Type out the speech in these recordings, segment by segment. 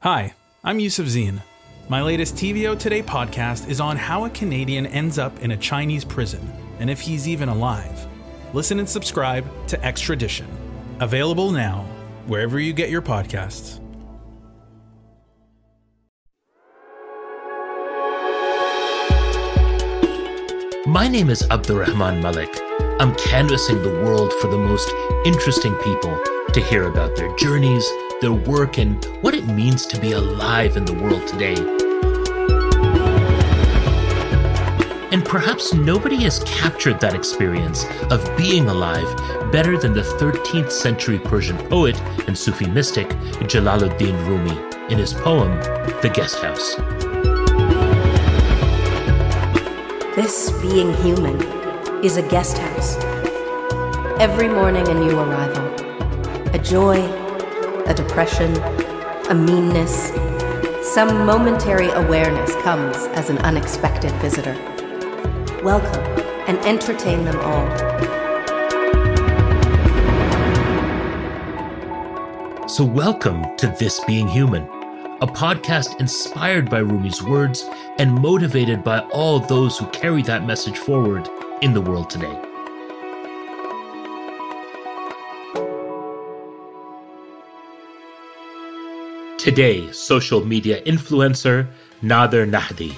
Hi, I'm Yusuf Zine. My latest TVO Today podcast is on how a Canadian ends up in a Chinese prison and if he's even alive. Listen and subscribe to Extradition. Available now, wherever you get your podcasts. My name is Abdul-Rehman Malik. I'm canvassing the world for the most interesting people to hear about their journeys, their work, and what it means to be alive in the world today. And perhaps nobody has captured that experience of being alive better than the 13th century Persian poet and Sufi mystic Jalaluddin Rumi in his poem, The Guest House. This being human is a guest house. Every morning, a new arrival. A joy, a depression, a meanness. Some momentary awareness comes as an unexpected visitor. Welcome and entertain them all. So, welcome to This Being Human, a podcast inspired by Rumi's words and motivated by all those who carry that message forward in the world today. Today, social media influencer Nadir Nahdi.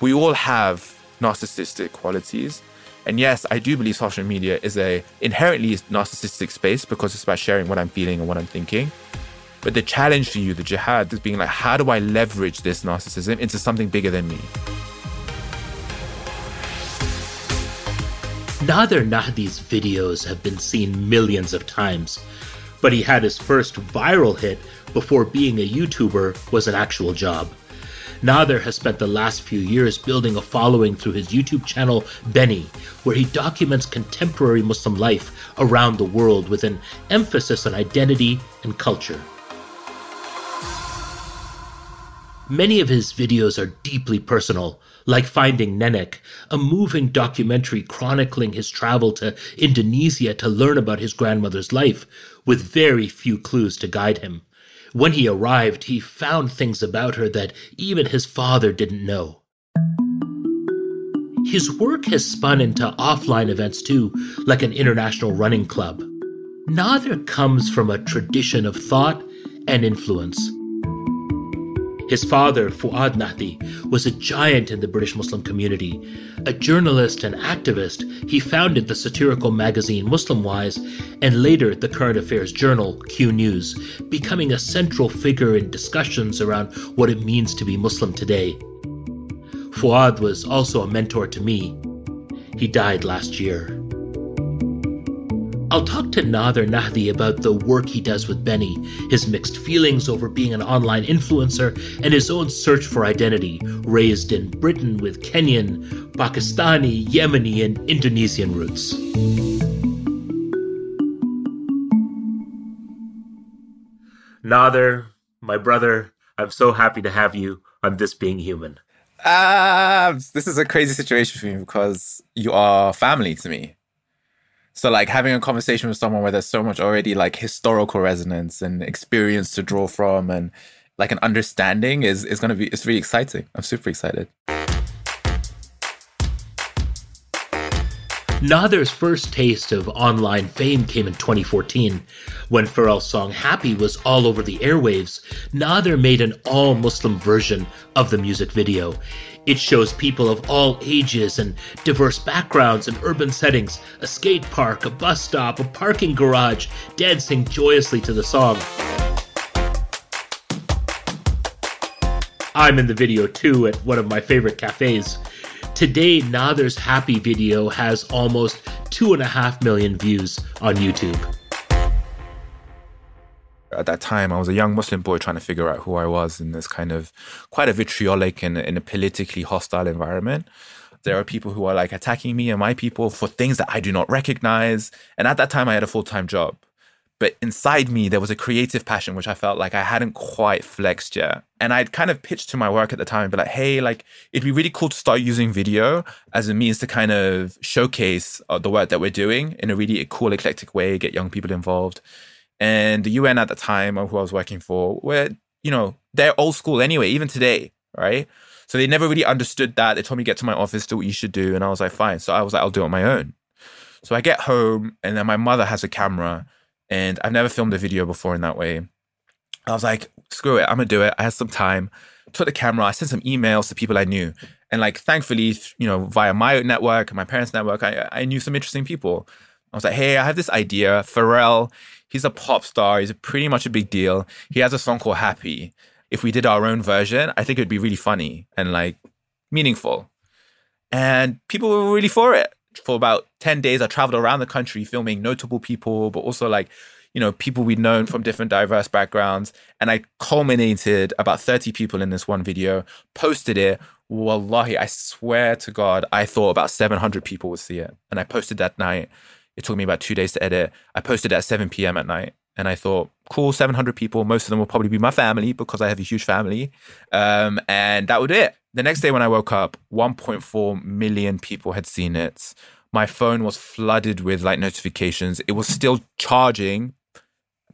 We all have narcissistic qualities. And yes, I do believe social media is a inherently narcissistic space because it's about sharing what I'm feeling and what I'm thinking. But the challenge for you, the jihad, is being like, how do I leverage this narcissism into something bigger than me? Nadir Nahdi's videos have been seen millions of times, but he had his first viral hit before being a YouTuber was an actual job. Nadir has spent the last few years building a following through his YouTube channel BENI, where he documents contemporary Muslim life around the world with an emphasis on identity and culture. Many of his videos are deeply personal, like Finding Nenek, a moving documentary chronicling his travel to Indonesia to learn about his grandmother's life, with very few clues to guide him. When he arrived, he found things about her that even his father didn't know. His work has spun into offline events too, like an international running club. Nadir comes from a tradition of thought and influence. His father, Fuad Nahdi, was a giant in the British Muslim community. A journalist and activist, he founded the satirical magazine Muslimwise and later the current affairs journal Q News, becoming a central figure in discussions around what it means to be Muslim today. Fuad was also a mentor to me. He died last year. I'll talk to Nadir Nahdi about the work he does with BENI, his mixed feelings over being an online influencer, and his own search for identity, raised in Britain with Kenyan, Pakistani, Yemeni, and Indonesian roots. Nadir, my brother, I'm so happy to have you on This Being Human. Uh, this is a crazy situation for me because you are family to me. So like having a conversation with someone where there's so much already like historical resonance and experience to draw from and like an understanding is is gonna be it's really exciting. I'm super excited. Nadir's first taste of online fame came in 2014. When Pharrell's song Happy was all over the airwaves, Nadir made an all Muslim version of the music video. It shows people of all ages and diverse backgrounds and urban settings a skate park, a bus stop, a parking garage, dancing joyously to the song. I'm in the video too at one of my favorite cafes. Today, Nadir's Happy video has almost two and a half million views on YouTube. At that time, I was a young Muslim boy trying to figure out who I was in this kind of quite a vitriolic and in a politically hostile environment. There are people who are like attacking me and my people for things that I do not recognize. And at that time, I had a full time job. But inside me, there was a creative passion, which I felt like I hadn't quite flexed yet. And I'd kind of pitched to my work at the time and be like, hey, like, it'd be really cool to start using video as a means to kind of showcase uh, the work that we're doing in a really cool, eclectic way, get young people involved. And the UN at the time, uh, who I was working for, were you know, they're old school anyway, even today, right? So they never really understood that. They told me get to my office, do what you should do, and I was like, fine. So I was like, I'll do it on my own. So I get home, and then my mother has a camera, and I've never filmed a video before in that way. I was like, screw it, I'm gonna do it. I had some time, took the camera, I sent some emails to people I knew. And like, thankfully, you know, via my network and my parents' network, I, I knew some interesting people. I was like, hey, I have this idea. Pharrell, he's a pop star. He's pretty much a big deal. He has a song called Happy. If we did our own version, I think it'd be really funny and like meaningful. And people were really for it. For about 10 days, I traveled around the country filming notable people, but also like you know, people we'd known from different diverse backgrounds. And I culminated about 30 people in this one video, posted it. Wallahi, I swear to God, I thought about 700 people would see it. And I posted that night. It took me about two days to edit. I posted at 7 p.m. at night. And I thought, cool, 700 people. Most of them will probably be my family because I have a huge family. Um, and that would was it. The next day when I woke up, 1.4 million people had seen it. My phone was flooded with like notifications. It was still charging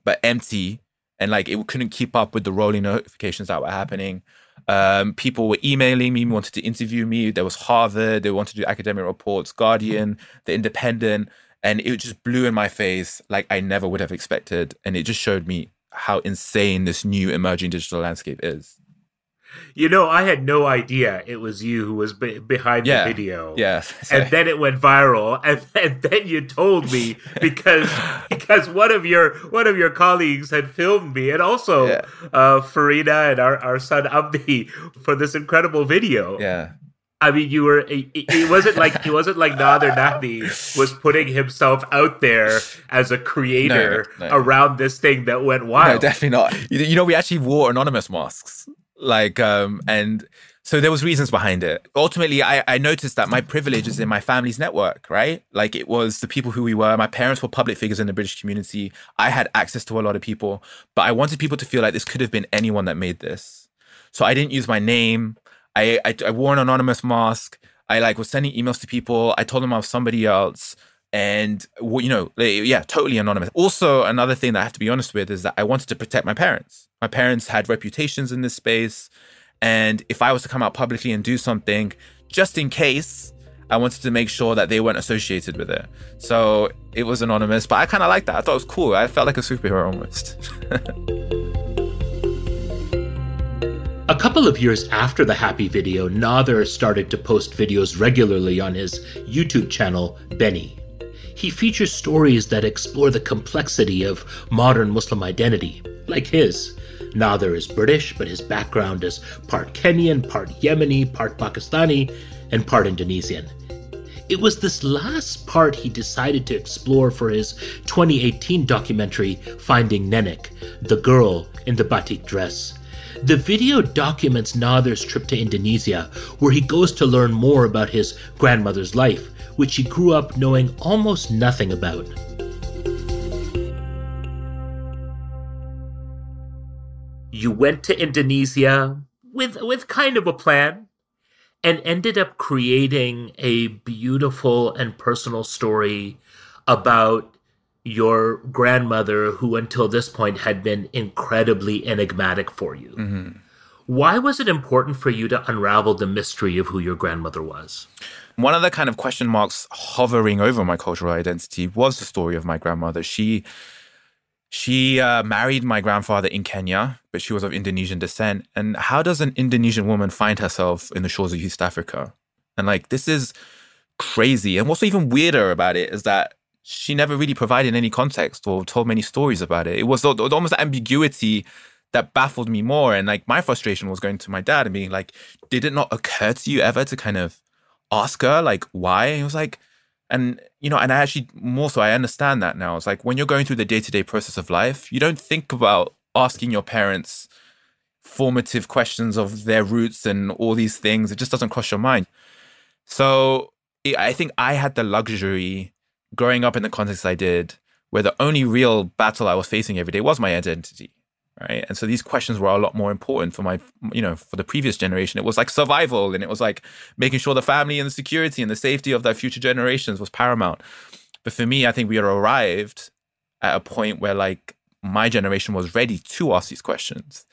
but empty and like it couldn't keep up with the rolling notifications that were happening. Um, people were emailing me, wanted to interview me. There was Harvard, they wanted to do academic reports, Guardian, The Independent, and it just blew in my face like I never would have expected. And it just showed me how insane this new emerging digital landscape is. You know, I had no idea it was you who was be- behind yeah. the video. Yeah. and then it went viral, and, and then you told me because because one of your one of your colleagues had filmed me, and also yeah. uh, Farina and our, our son Abdi for this incredible video. Yeah. I mean, you were. It, it wasn't like it wasn't like Nadir Nahdi was putting himself out there as a creator no, no. around this thing that went wild. No, definitely not. You, you know, we actually wore anonymous masks like um and so there was reasons behind it ultimately I, I noticed that my privilege is in my family's network right like it was the people who we were my parents were public figures in the british community i had access to a lot of people but i wanted people to feel like this could have been anyone that made this so i didn't use my name i i, I wore an anonymous mask. I like was sending emails to people. I told them i was somebody else. And you know yeah totally anonymous. Also another thing that i have to be honest with is that i wanted to protect my parents. My parents had reputations in this space. And if i was to come out publicly and do something just in case i wanted to make sure that they weren't associated with it. So it was anonymous but i kind of liked that. I thought it was cool. I felt like a superhero almost A couple of years after the Happy video, Nadir started to post videos regularly on his YouTube channel, BENI. He features stories that explore the complexity of modern Muslim identity, like his. Nadir is British, but his background is part Kenyan, part Yemeni, part Pakistani, and part Indonesian. It was this last part he decided to explore for his 2018 documentary Finding Nenek, the girl in the batik dress. The video documents Nadir's trip to Indonesia, where he goes to learn more about his grandmother's life, which he grew up knowing almost nothing about. You went to Indonesia with with kind of a plan and ended up creating a beautiful and personal story about your grandmother who until this point had been incredibly enigmatic for you. Mm-hmm. Why was it important for you to unravel the mystery of who your grandmother was? One of the kind of question marks hovering over my cultural identity was the story of my grandmother. She she uh, married my grandfather in Kenya, but she was of Indonesian descent. And how does an Indonesian woman find herself in the shores of East Africa? And like, this is crazy. And what's even weirder about it is that she never really provided any context or told many stories about it. It was almost ambiguity that baffled me more. And like, my frustration was going to my dad and being like, did it not occur to you ever to kind of ask her like why. And he was like, and you know, and I actually more so I understand that now. It's like when you're going through the day to day process of life, you don't think about asking your parents formative questions of their roots and all these things. It just doesn't cross your mind. So I think I had the luxury growing up in the context I did, where the only real battle I was facing every day was my identity right and so these questions were a lot more important for my you know for the previous generation it was like survival and it was like making sure the family and the security and the safety of their future generations was paramount but for me i think we had arrived at a point where like my generation was ready to ask these questions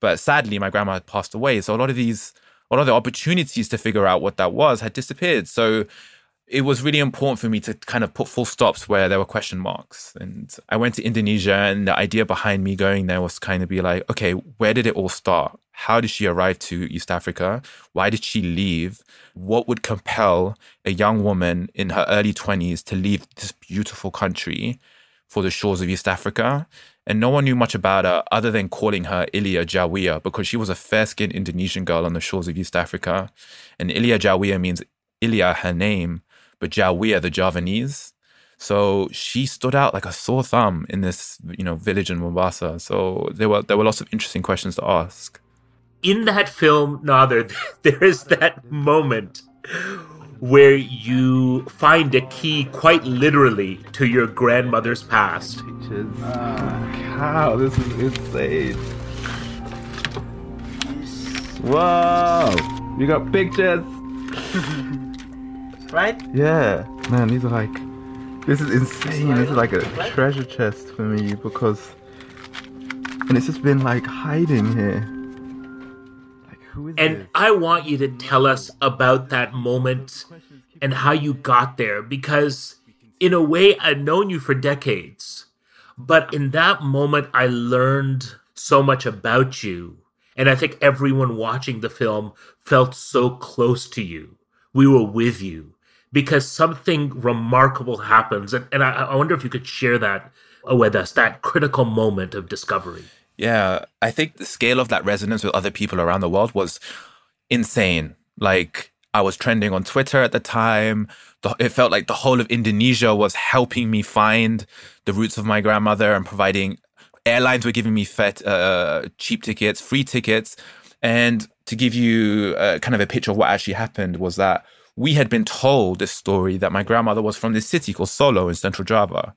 But sadly, my grandma had passed away. So a lot of these, a lot of the opportunities to figure out what that was had disappeared. So it was really important for me to kind of put full stops where there were question marks. And I went to Indonesia, and the idea behind me going there was kind of be like, okay, where did it all start? How did she arrive to East Africa? Why did she leave? What would compel a young woman in her early 20s to leave this beautiful country for the shores of East Africa? And no one knew much about her other than calling her Ilia Jawiya because she was a fair skinned Indonesian girl on the shores of East Africa. And Ilia Jawiya means Ilia, her name, but Jawiya, the Javanese. So she stood out like a sore thumb in this, you know, village in Mombasa. So there were there were lots of interesting questions to ask. In that film, Nadir, there is that moment where you find a key quite literally to your grandmother's past. Wow, this is insane. Whoa, You got pictures. right? Yeah, man, these are like, this is insane. This is like a treasure chest for me because, and it's just been like hiding here. Like, who is And this? I want you to tell us about that moment and how you got there because, in a way, I've known you for decades. But in that moment, I learned so much about you. And I think everyone watching the film felt so close to you. We were with you because something remarkable happens. And, and I, I wonder if you could share that with us, that critical moment of discovery. Yeah, I think the scale of that resonance with other people around the world was insane. Like I was trending on Twitter at the time. It felt like the whole of Indonesia was helping me find the roots of my grandmother and providing. Airlines were giving me uh, cheap tickets, free tickets, and to give you uh, kind of a picture of what actually happened was that we had been told this story that my grandmother was from this city called Solo in Central Java.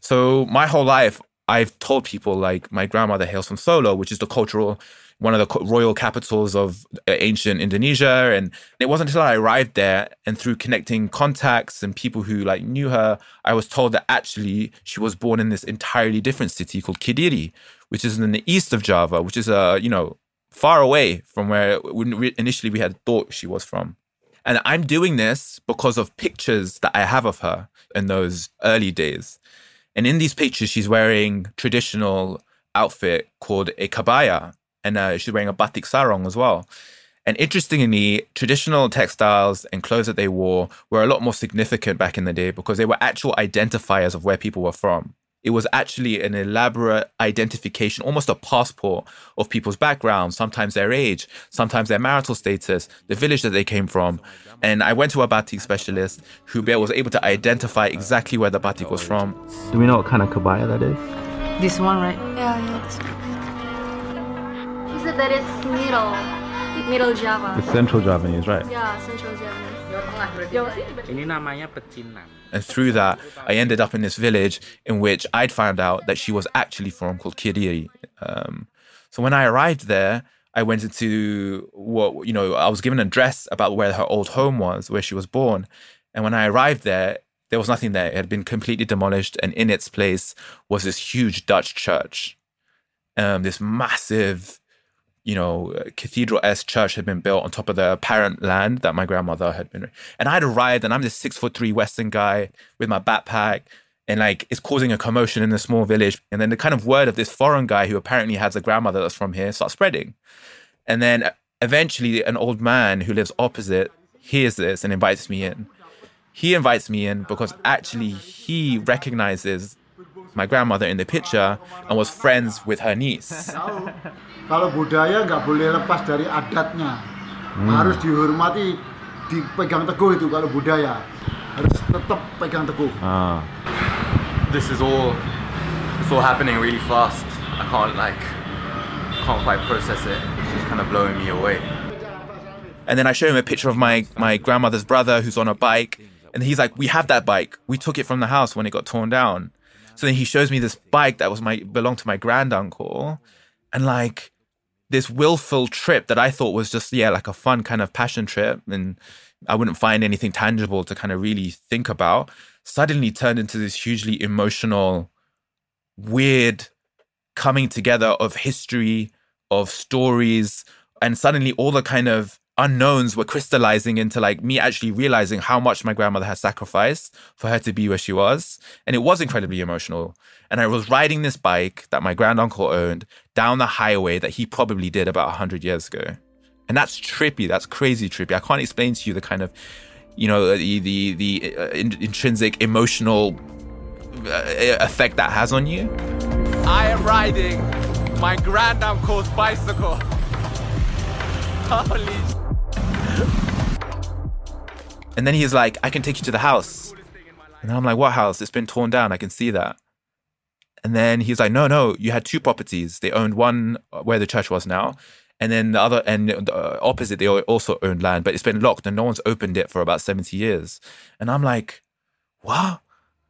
So my whole life, I've told people like my grandmother hails from Solo, which is the cultural one of the royal capitals of uh, ancient Indonesia. And it wasn't until I arrived there and through connecting contacts and people who like knew her, I was told that actually she was born in this entirely different city called Kediri, which is in the east of Java, which is uh, you know, far away from where initially we had thought she was from. And I'm doing this because of pictures that I have of her in those early days. And in these pictures, she's wearing traditional outfit called a kebaya, and uh, she's wearing a batik sarong as well. And interestingly, traditional textiles and clothes that they wore were a lot more significant back in the day because they were actual identifiers of where people were from. It was actually an elaborate identification, almost a passport of people's background, sometimes their age, sometimes their marital status, the village that they came from. And I went to a batik specialist who was able to identify exactly where the batik was from. Do we know what kind of kebaya that is? This one, right? Yeah, yeah. This one. She said that it's middle, middle Java. It's Central Javanese, right? Yeah, Central Javanese. Ini namanya pecinan. And through that, I ended up in this village in which I'd found out that she was actually from called Kediri. Um, so when I arrived there, I went into what, you know, I was given an address about where her old home was, where she was born. And when I arrived there, there was nothing there. It had been completely demolished. And in its place was this huge Dutch church. Um, this massive, you know, cathedral s church had been built on top of the apparent land that my grandmother had been. And I'd arrived, and I'm this six foot three Western guy with my backpack, and like it's causing a commotion in the small village. And then the kind of word of this foreign guy who apparently has a grandmother that's from here starts spreading. And then eventually, an old man who lives opposite hears this and invites me in. He invites me in because actually he recognizes my grandmother in the picture and was friends with her niece. Kalau budaya nggak boleh lepas dari adatnya, harus dihormati, dipegang teguh itu kalau budaya harus tetap pegang teguh. Ah. this is all it's all happening really fast. I can't like can't quite process it. It's just kind of blowing me away. And then I show him a picture of my my grandmother's brother who's on a bike, and he's like, "We have that bike. We took it from the house when it got torn down." So then he shows me this bike that was my belonged to my granduncle, and like this willful trip that I thought was just yeah like a fun kind of passion trip, and I wouldn't find anything tangible to kind of really think about. Suddenly turned into this hugely emotional, weird coming together of history, of stories, and suddenly all the kind of unknowns were crystallizing into like me actually realizing how much my grandmother had sacrificed for her to be where she was. And it was incredibly emotional. And I was riding this bike that my granduncle owned down the highway that he probably did about 100 years ago. And that's trippy. That's crazy trippy. I can't explain to you the kind of, you know, the the, the uh, in, intrinsic emotional uh, effect that has on you. I am riding my granduncle's bicycle. Holy And then he's like, I can take you to the house. And I'm like, what house? It's been torn down. I can see that. And then he's like, no, no, you had two properties. They owned one where the church was now. And then the other, and the uh, opposite, they also owned land, but it's been locked and no one's opened it for about 70 years. And I'm like, what?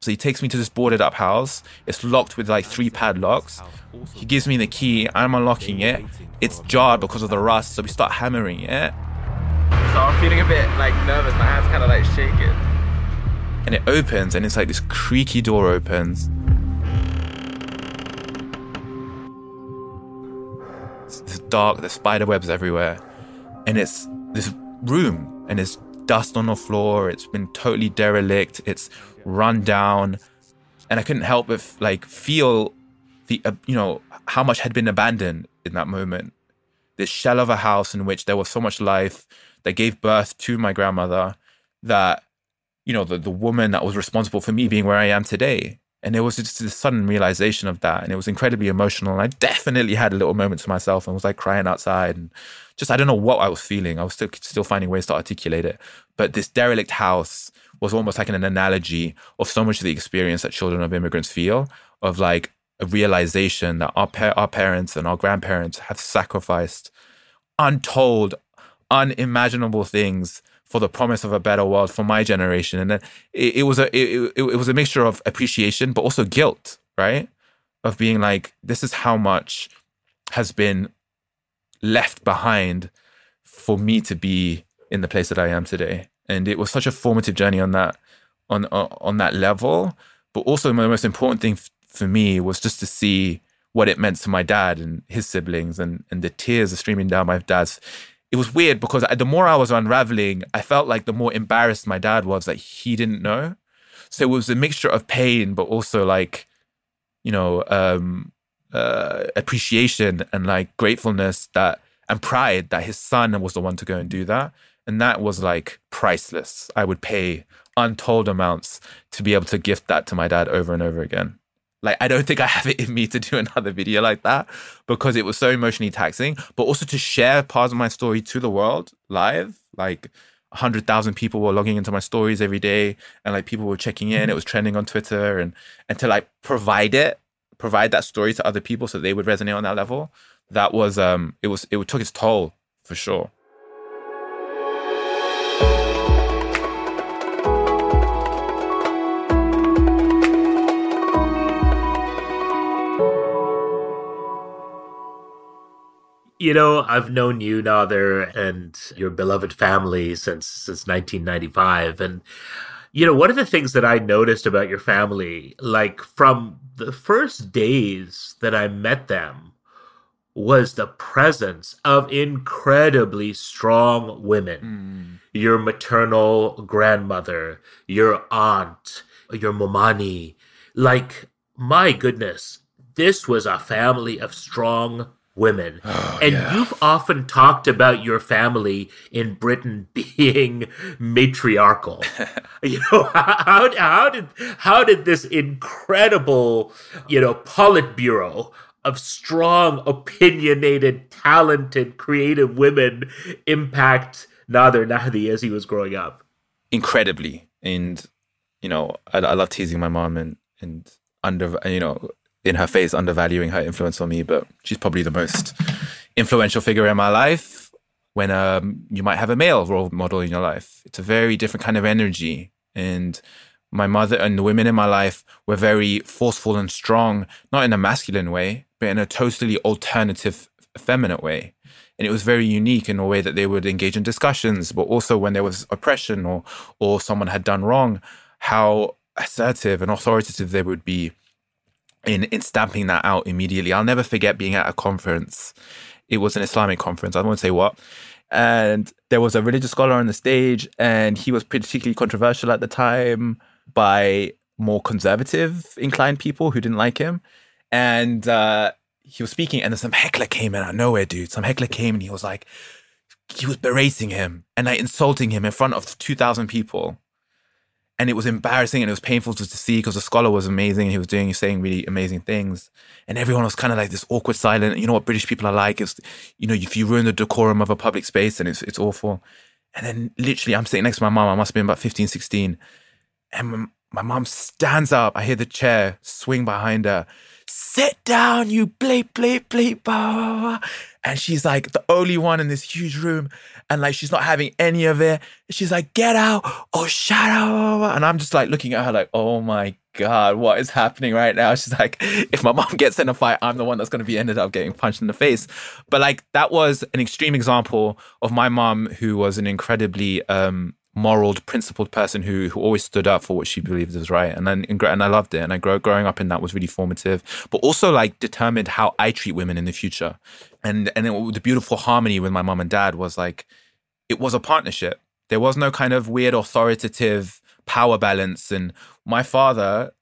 So he takes me to this boarded up house. It's locked with like three padlocks. He gives me the key. I'm unlocking it. It's jarred because of the rust. So we start hammering it. So I'm feeling a bit like nervous. My hands kind of like shaking. And it opens, and it's like this creaky door opens. It's dark, there's spider webs everywhere. And it's this room, and there's dust on the floor. It's been totally derelict. It's run down. And I couldn't help but like feel the, uh, you know, how much had been abandoned in that moment. This shell of a house in which there was so much life that gave birth to my grandmother that, you know, the, the woman that was responsible for me being where I am today. And there was just this sudden realization of that. And it was incredibly emotional. And I definitely had a little moment to myself and was like crying outside and just, I don't know what I was feeling. I was still, still finding ways to articulate it. But this derelict house was almost like an analogy of so much of the experience that children of immigrants feel of like a realization that our, pa- our parents and our grandparents have sacrificed untold, unimaginable things for the promise of a better world for my generation. And it, it was a it, it, it was a mixture of appreciation, but also guilt, right? Of being like, this is how much has been left behind for me to be in the place that I am today. And it was such a formative journey on that on on that level. But also, the most important thing f- for me was just to see what it meant to my dad and his siblings, and and the tears are streaming down my dad's it was weird because the more I was unraveling, I felt like the more embarrassed my dad was that he didn't know. So it was a mixture of pain, but also like, you know, um, uh, appreciation and like gratefulness that and pride that his son was the one to go and do that. And that was like priceless. I would pay untold amounts to be able to gift that to my dad over and over again. Like, I don't think I have it in me to do another video like that because it was so emotionally taxing, but also to share parts of my story to the world live. Like, 100,000 people were logging into my stories every day and like people were checking in. It was trending on Twitter and, and to like provide it, provide that story to other people so they would resonate on that level. That was, um, it was, it took its toll for sure. You know, I've known you, Nadir, and your beloved family since since 1995, and you know, one of the things that I noticed about your family, like from the first days that I met them, was the presence of incredibly strong women. Mm. Your maternal grandmother, your aunt, your momani. Like, my goodness, this was a family of strong women. Oh, and yeah. you've often talked about your family in Britain being matriarchal. you know, how, how did how did this incredible, you know, Politburo of strong, opinionated, talented, creative women impact Nadir Nahdi as he was growing up? Incredibly. And, you know, I, I love teasing my mom and, and under, you know, in her face undervaluing her influence on me, but she's probably the most influential figure in my life. When um, you might have a male role model in your life, it's a very different kind of energy. And my mother and the women in my life were very forceful and strong, not in a masculine way, but in a totally alternative, feminine way. And it was very unique in a way that they would engage in discussions, but also when there was oppression or or someone had done wrong, how assertive and authoritative they would be in in stamping that out immediately. I'll never forget being at a conference It was an Islamic conference. I won't want to say what. And there was a religious scholar on the stage, and he was particularly controversial at the time by more conservative inclined people who didn't like him. And uh, he was speaking, and then some heckler came in out of nowhere, dude. Some heckler came and he was like, he was berating him and like insulting him in front of 2,000 people. And it was embarrassing and it was painful to, to see because the scholar was amazing and he was doing, saying really amazing things. And everyone was kind of like this awkward silent. You know what British people are like? Is, you know, if you ruin the decorum of a public space and it's, it's awful. And then literally, I'm sitting next to my mom. I must have been about 15, 16. And my, my mom stands up. I hear the chair swing behind her. Sit down, you bleep, bleep, bleep, blah, blah, blah. And she's like the only one in this huge room. And like, she's not having any of it. She's like, get out or shut up. And I'm just like looking at her like, oh my God, what is happening right now? She's like, if my mom gets in a fight, I'm the one that's going to be ended up getting punched in the face. But like, that was an extreme example of my mom, who was an incredibly, um, moral, principled person who who always stood up for what she believed was right, and then and and I loved it, and I grow, growing up in that was really formative, but also like determined how I treat women in the future, and and it, the beautiful harmony with my mom and dad was like it was a partnership. There was no kind of weird authoritative power balance, and my father,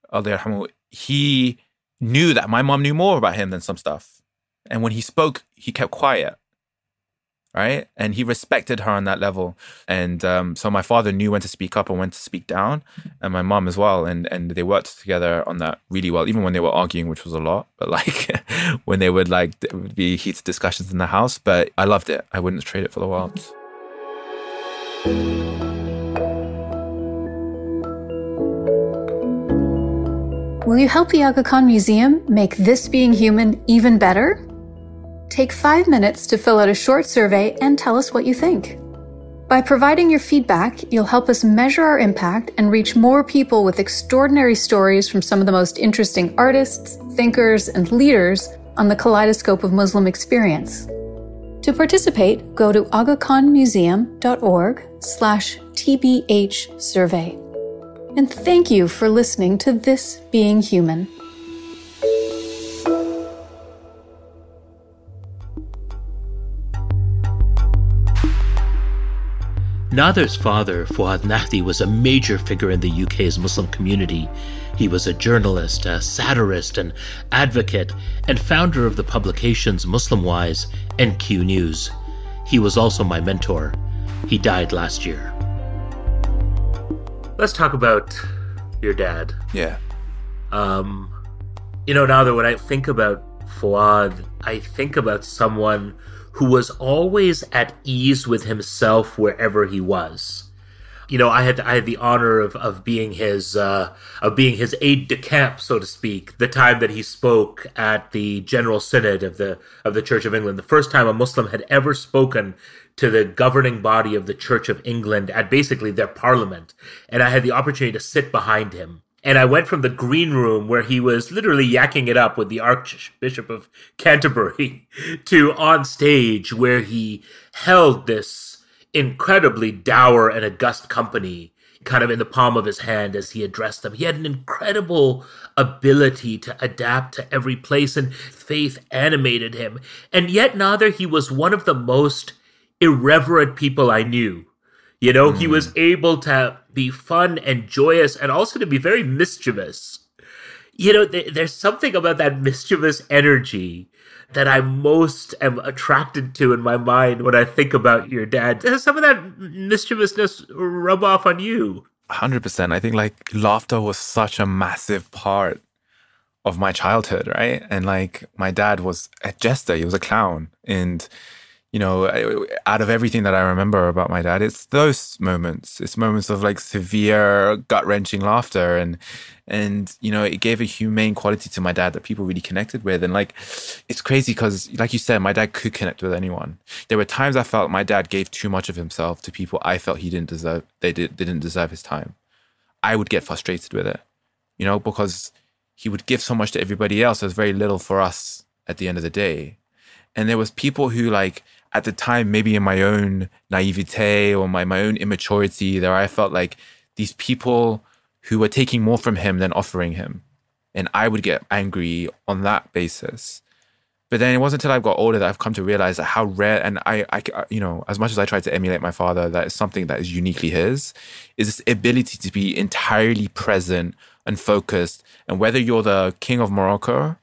he knew that my mom knew more about him than some stuff, and when he spoke, he kept quiet right? And he respected her on that level. And um, so my father knew when to speak up and when to speak down, and my mom as well. And and they worked together on that really well, even when they were arguing, which was a lot. But like when they would like would be heated discussions in the house. But I loved it. I wouldn't trade it for the world. Will you help the Aga Khan Museum make this being human even better? Take five minutes to fill out a short survey and tell us what you think. By providing your feedback, you'll help us measure our impact and reach more people with extraordinary stories from some of the most interesting artists, thinkers, and leaders on the kaleidoscope of Muslim experience. To participate, go to agakhanmuseum.org slash tbh survey. And thank you for listening to This Being Human. Nadir's father, Fuad Nahdi, was a major figure in the UK's Muslim community. He was a journalist, a satirist, an advocate, and founder of the publications Muslimwise and Q News. He was also my mentor. He died last year. Let's talk about your dad. Yeah. Um, you know, Nadir, when I think about Fuad, I think about someone who was always at ease with himself wherever he was. You know, I had I had the honor of, of being his uh, of being his aide de camp, so to speak, the time that he spoke at the General Synod of the of the Church of England, the first time a Muslim had ever spoken to the governing body of the Church of England at basically their parliament, and I had the opportunity to sit behind him and I went from the green room where he was literally yakking it up with the Archbishop of Canterbury to on stage where he held this incredibly dour and august company kind of in the palm of his hand as he addressed them. He had an incredible ability to adapt to every place and faith animated him. And yet, Nadir he was one of the most irreverent people I knew. You know, mm. he was able to be fun and joyous and also to be very mischievous. You know, th- there's something about that mischievous energy that I most am attracted to in my mind when I think about your dad. Does some of that mischievousness rub off on you? 100%. I think like laughter was such a massive part of my childhood, right? And like my dad was a jester, he was a clown. And you know, out of everything that I remember about my dad, it's those moments. It's moments of like severe, gut wrenching laughter, and and you know, it gave a humane quality to my dad that people really connected with. And like, it's crazy because, like you said, my dad could connect with anyone. There were times I felt my dad gave too much of himself to people I felt he didn't deserve. They did they didn't deserve his time. I would get frustrated with it, you know, because he would give so much to everybody else. There's very little for us at the end of the day. And there was people who like at the time, maybe in my own naivete or my, my own immaturity, there I felt like these people who were taking more from him than offering him. And I would get angry on that basis. But then it wasn't until I got older that I've come to realize that how rare and I, I, you know, as much as I tried to emulate my father, that is something that is uniquely his, is this ability to be entirely present and focused. And whether you're the king of Morocco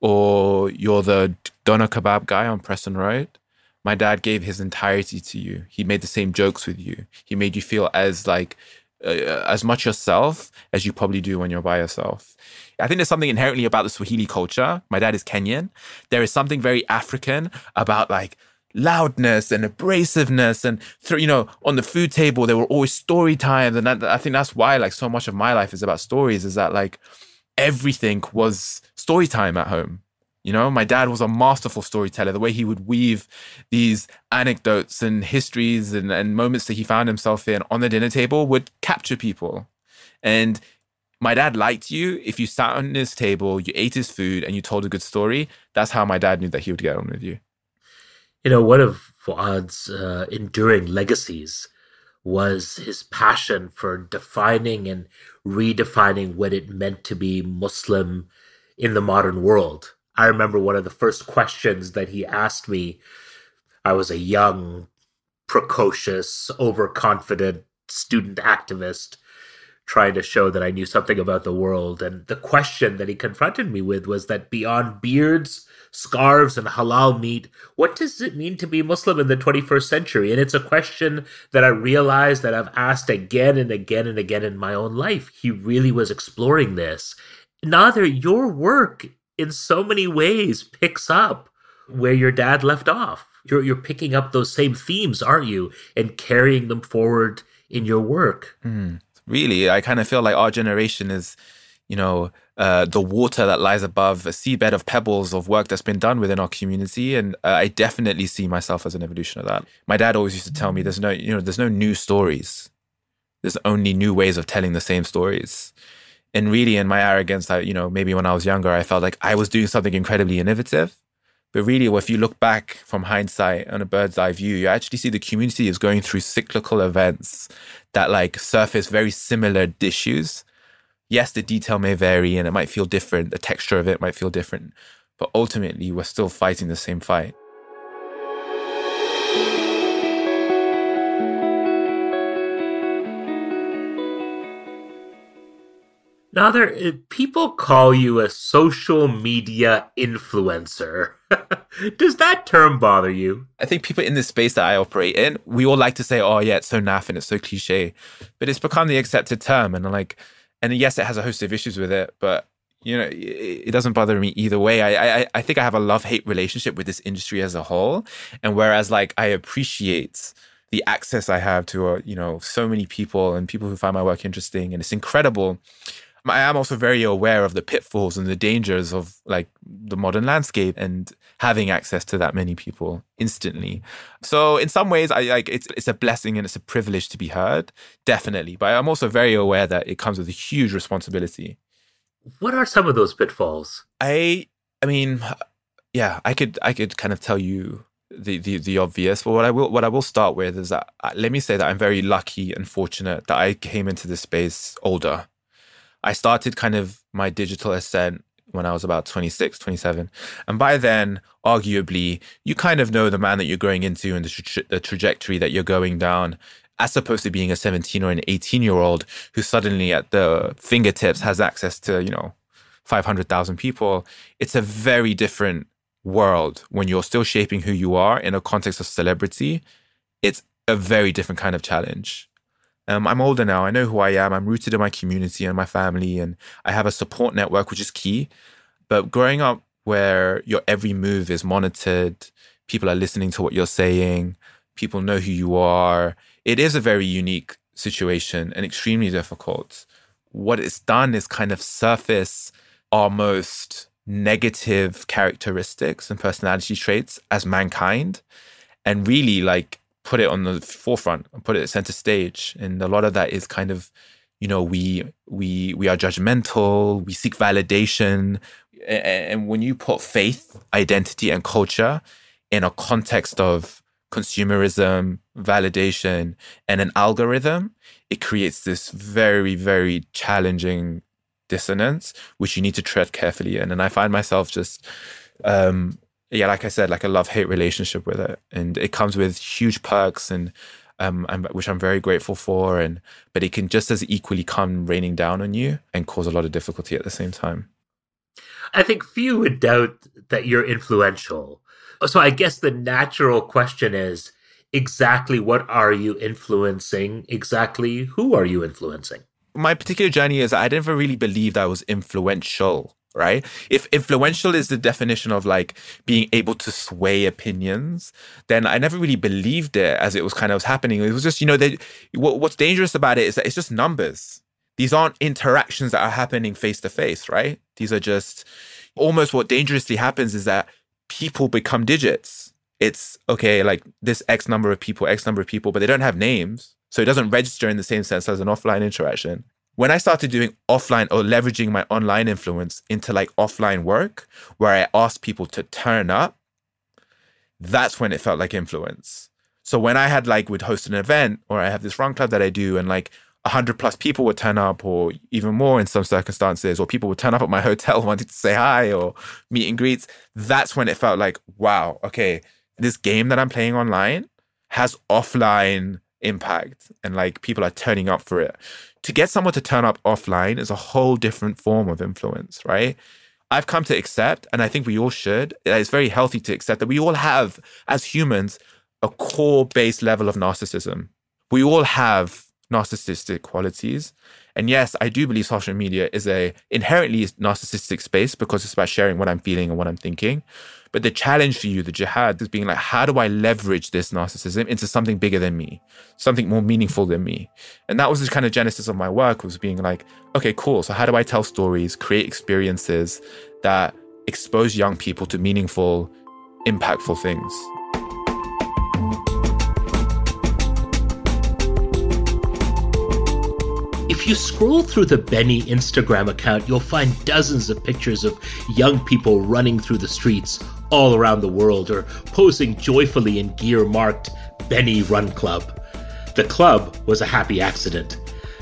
or you're the doner kebab guy on Preston Road, my dad gave his entirety to you. He made the same jokes with you. He made you feel as like uh, as much yourself as you probably do when you're by yourself. I think there's something inherently about the Swahili culture. My dad is Kenyan. There is something very African about like loudness and abrasiveness and through you know on the food table there were always story times and that, I think that's why like so much of my life is about stories is that like everything was story time at home you know, my dad was a masterful storyteller. The way he would weave these anecdotes and histories and, and moments that he found himself in on the dinner table would capture people. And my dad liked you if you sat on his table, you ate his food, and you told a good story. That's how my dad knew that he would get on with you. You know, one of Fuad's uh, enduring legacies was his passion for defining and redefining what it meant to be Muslim in the modern world. I remember one of the first questions that he asked me. I was a young, precocious, overconfident student activist trying to show that I knew something about the world. And the question that he confronted me with was that beyond beards, scarves, and halal meat, what does it mean to be Muslim in the 21st century? And it's a question that I realized that I've asked again and again and again in my own life. He really was exploring this. Nadir, your work in so many ways picks up where your dad left off. You're you're picking up those same themes, aren't you, and carrying them forward in your work. Mm, really, I kind of feel like our generation is, you know, uh, the water that lies above a seabed of pebbles of work that's been done within our community, and uh, I definitely see myself as an evolution of that. My dad always used to tell me, "There's no, you know, there's no new stories. There's only new ways of telling the same stories." And really in my arrogance that you know maybe when i was younger i felt like i was doing something incredibly innovative. But really if you look back from hindsight on a bird's eye view you actually see the community is going through cyclical events that like surface very similar issues. Yes the detail may vary and it might feel different. The texture of it might feel different. But ultimately we're still fighting the same fight Now, people call you a social media influencer. Does that term bother you? I think people in the space that I operate in, we all like to say, "Oh, yeah, it's so naff and it's so cliche," but it's become the accepted term, and like, and yes, it has a host of issues with it, but you know, it, doesn't bother me either way. I, I I think I have a love hate relationship with this industry as a whole, and whereas like I appreciate the access I have to, uh, you know, so many people and people who find my work interesting, and it's incredible. I am also very aware of the pitfalls and the dangers of like the modern landscape and having access to that many people instantly. So in some ways I like it's it's a blessing and it's a privilege to be heard, definitely. But I'm also very aware that it comes with a huge responsibility. What are some of those pitfalls? I I mean yeah, I could I could kind of tell you the, the the obvious. But what I will what I will start with is that uh, let me say that I'm very lucky and fortunate that I came into this space older. I started kind of my digital ascent when I was about 26, 27. And by then, arguably, you kind of know the man that you're growing into and the, tra- the trajectory that you're going down, as opposed to being a 17 or an 18 year old who suddenly at the fingertips has access to, you know, 500,000 people. It's a very different world when you're still shaping who you are in a context of celebrity. It's a very different kind of challenge. Um, I'm older now. I know who I am. I'm rooted in my community and my family, and I have a support network, which is key. But growing up where your every move is monitored, people are listening to what you're saying, people know who you are, it is a very unique situation and extremely difficult. What it's done is kind of surface our most negative characteristics and personality traits as mankind and really like put it on the forefront put it at center stage. And a lot of that is kind of, you know, we we we are judgmental, we seek validation. And when you put faith, identity, and culture in a context of consumerism, validation, and an algorithm, it creates this very, very challenging dissonance, which you need to tread carefully in. And I find myself just um, yeah, like I said, like a love hate relationship with it, and it comes with huge perks and. Um, and, which I'm very grateful for, and but it can just as equally come raining down on you and cause a lot of difficulty at the same time. I think few would doubt that you're influential. So I guess the natural question is exactly what are you influencing? Exactly who are you influencing? My particular journey is I never really believed I was influential right? If influential is the definition of like being able to sway opinions, then I never really believed it as it was kind of happening. It was just, you know, they, what, what's dangerous about it is that it's just numbers. These aren't interactions that are happening face to face, right? These are just almost what dangerously happens is that people become digits. It's okay, like this X number of people, X number of people, but they don't have names. So it doesn't register in the same sense as an offline interaction when I started doing offline or leveraging my online influence into like offline work, where I asked people to turn up, that's when it felt like influence. So when I had like would host an event or I have this run club that I do and like a hundred plus people would turn up or even more in some circumstances, or people would turn up at my hotel wanting to say hi or meet and greets, that's when it felt like, wow, okay, this game that I'm playing online has offline impact and like people are turning up for it to get someone to turn up offline is a whole different form of influence, right? I've come to accept, and I think we all should, it's very healthy to accept that we all have, as humans, a core base level of narcissism. We all have narcissistic qualities. And yes, I do believe social media is a inherently narcissistic space because it's about sharing what I'm feeling and what I'm thinking. But the challenge for you, the jihad, is being like, how do I leverage this narcissism into something bigger than me, something more meaningful than me? And that was the kind of genesis of my work was being like, okay, cool. So how do I tell stories, create experiences that expose young people to meaningful, impactful things? If you scroll through the BENI Instagram account, you'll find dozens of pictures of young people running through the streets all around the world or posing joyfully in gear marked BENI Run Club. The club was a happy accident.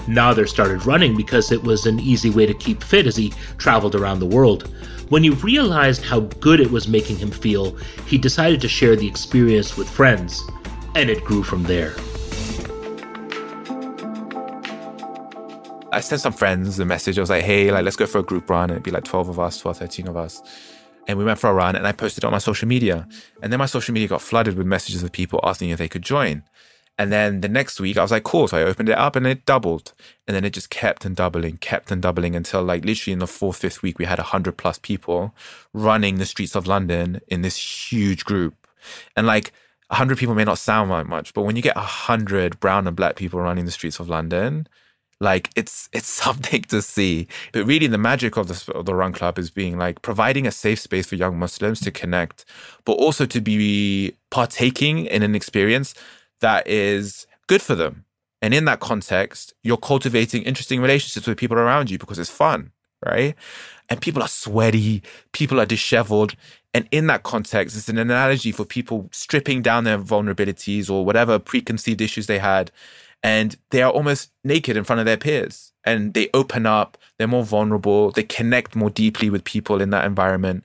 Nadir started running because it was an easy way to keep fit as he traveled around the world. When he realized how good it was making him feel, he decided to share the experience with friends, and it grew from there. I sent some friends a message. I was like, hey, like, let's go for a group run. it'd be like 12 of us, 12, 13 of us. And we went for a run and I posted it on my social media. And then my social media got flooded with messages of people asking if they could join. And then the next week I was like, cool. So I opened it up and it doubled. And then it just kept and doubling, kept and doubling until like literally in the fourth, fifth week, we had 100 plus people running the streets of London in this huge group. And like 100 people may not sound like much, but when you get 100 brown and black people running the streets of London, like it's it's something to see. But really the magic of the, of the run club is being like providing a safe space for young muslims to connect but also to be partaking in an experience that is good for them. And in that context you're cultivating interesting relationships with people around you because it's fun right? And people are sweaty people are disheveled. And in that context, it's an analogy for people stripping down their vulnerabilities or whatever preconceived issues they had and they are almost naked in front of their peers and they open up they're more vulnerable they connect more deeply with people in that environment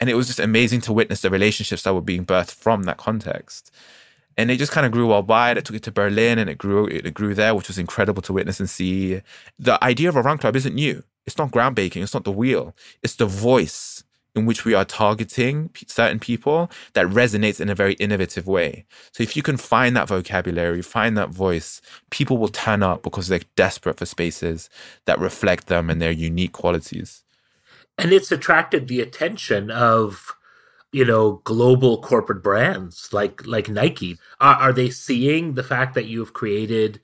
and it was just amazing to witness the relationships that were being birthed from that context and it just kind of grew worldwide. I took it to Berlin and it grew it grew there, which was incredible to witness and see. The idea of a run club isn't new. It's not groundbreaking. It's not the wheel. It's the voice in which we are targeting certain people that resonates in a very innovative way. So if you can find that vocabulary, find that voice, people will turn up because they're desperate for spaces that reflect them and their unique qualities. And it's attracted the attention of you know global corporate brands like like Nike. Are, are they seeing the fact that you've created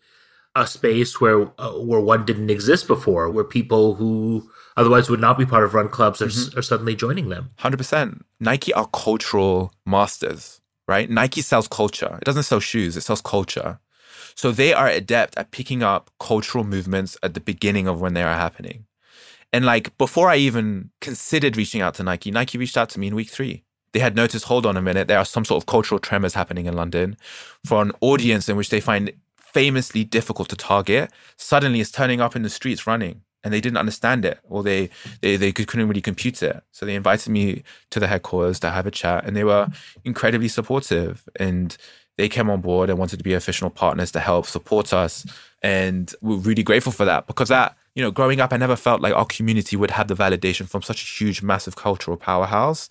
a space where uh, where one didn't exist before, where people who otherwise would not be part of run clubs are, mm-hmm. are suddenly joining them. 100%. Nike are cultural masters, right? Nike sells culture. It doesn't sell shoes, it sells culture. So they are adept at picking up cultural movements at the beginning of when they are happening. And like before I even considered reaching out to Nike, Nike reached out to me in week three. They had noticed, hold on a minute, there are some sort of cultural tremors happening in London for an audience in which they find famously difficult to target, suddenly is turning up in the streets running and they didn't understand it or they, they, they couldn't really compute it. So they invited me to the headquarters to have a chat and they were incredibly supportive and they came on board and wanted to be official partners to help support us. And we're really grateful for that because that, you know, growing up, I never felt like our community would have the validation from such a huge, massive cultural powerhouse.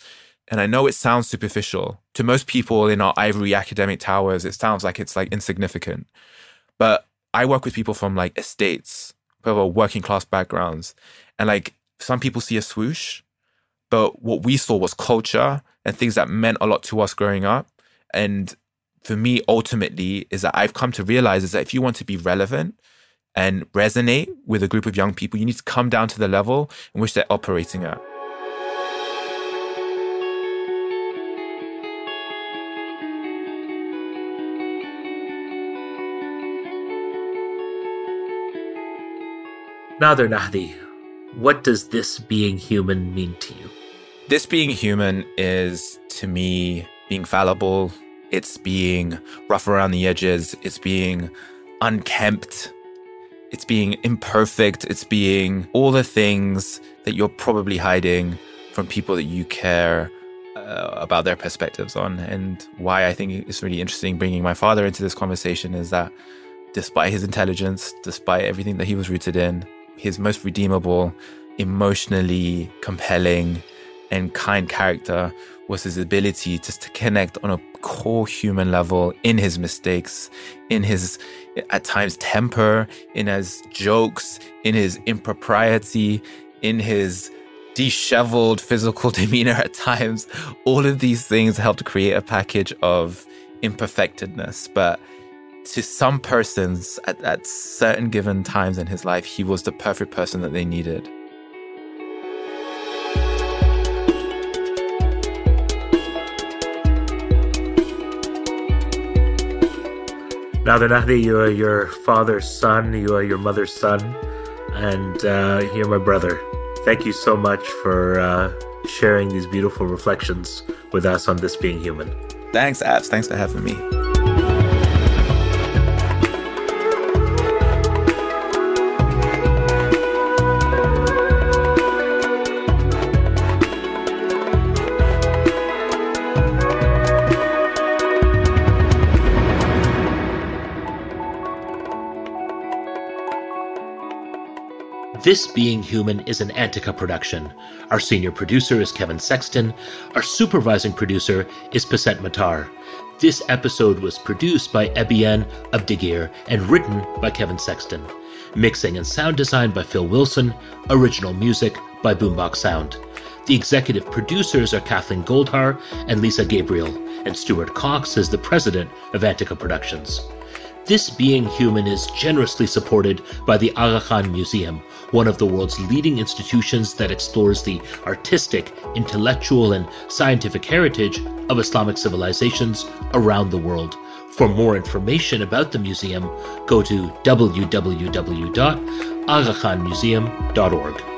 And I know it sounds superficial. To most people in our ivory academic towers, it sounds like it's like insignificant. But I work with people from like estates, people working class backgrounds. And like some people see a swoosh, but what we saw was culture and things that meant a lot to us growing up. And for me, ultimately, is that I've come to realize is that if you want to be relevant and resonate with a group of young people, you need to come down to the level in which they're operating at. Nadir Nahdi, what does this being human mean to you? This being human is, to me, being fallible. It's being rough around the edges. It's being unkempt. It's being imperfect. It's being all the things that you're probably hiding from people that you care uh, about their perspectives on. And why I think it's really interesting bringing my father into this conversation is that despite his intelligence, despite everything that he was rooted in, his most redeemable, emotionally compelling, and kind character was his ability just to connect on a core human level in his mistakes, in his at times temper, in his jokes, in his impropriety, in his disheveled physical demeanor at times. All of these things helped create a package of imperfectedness. But to some persons at, at certain given times in his life, he was the perfect person that they needed. Nadir Nahdi, you are your father's son, you are your mother's son, and uh, you're my brother. Thank you so much for uh, sharing these beautiful reflections with us on This Being Human. Thanks, Abs. Thanks for having me. This Being Human is an Antica production. Our senior producer is Kevin Sexton. Our supervising producer is Paset Matar. This episode was produced by Ebian Abdigir and written by Kevin Sexton. Mixing and sound design by Phil Wilson. Original music by Boombox Sound. The executive producers are Kathleen Goldhar and Lisa Gabriel, and Stuart Coxe is the president of Antica Productions. This Being Human is generously supported by the Aga Khan Museum, one of the world's leading institutions that explores the artistic, intellectual, and scientific heritage of Islamic civilizations around the world. For more information about the museum, go to www.agakhanmuseum.org.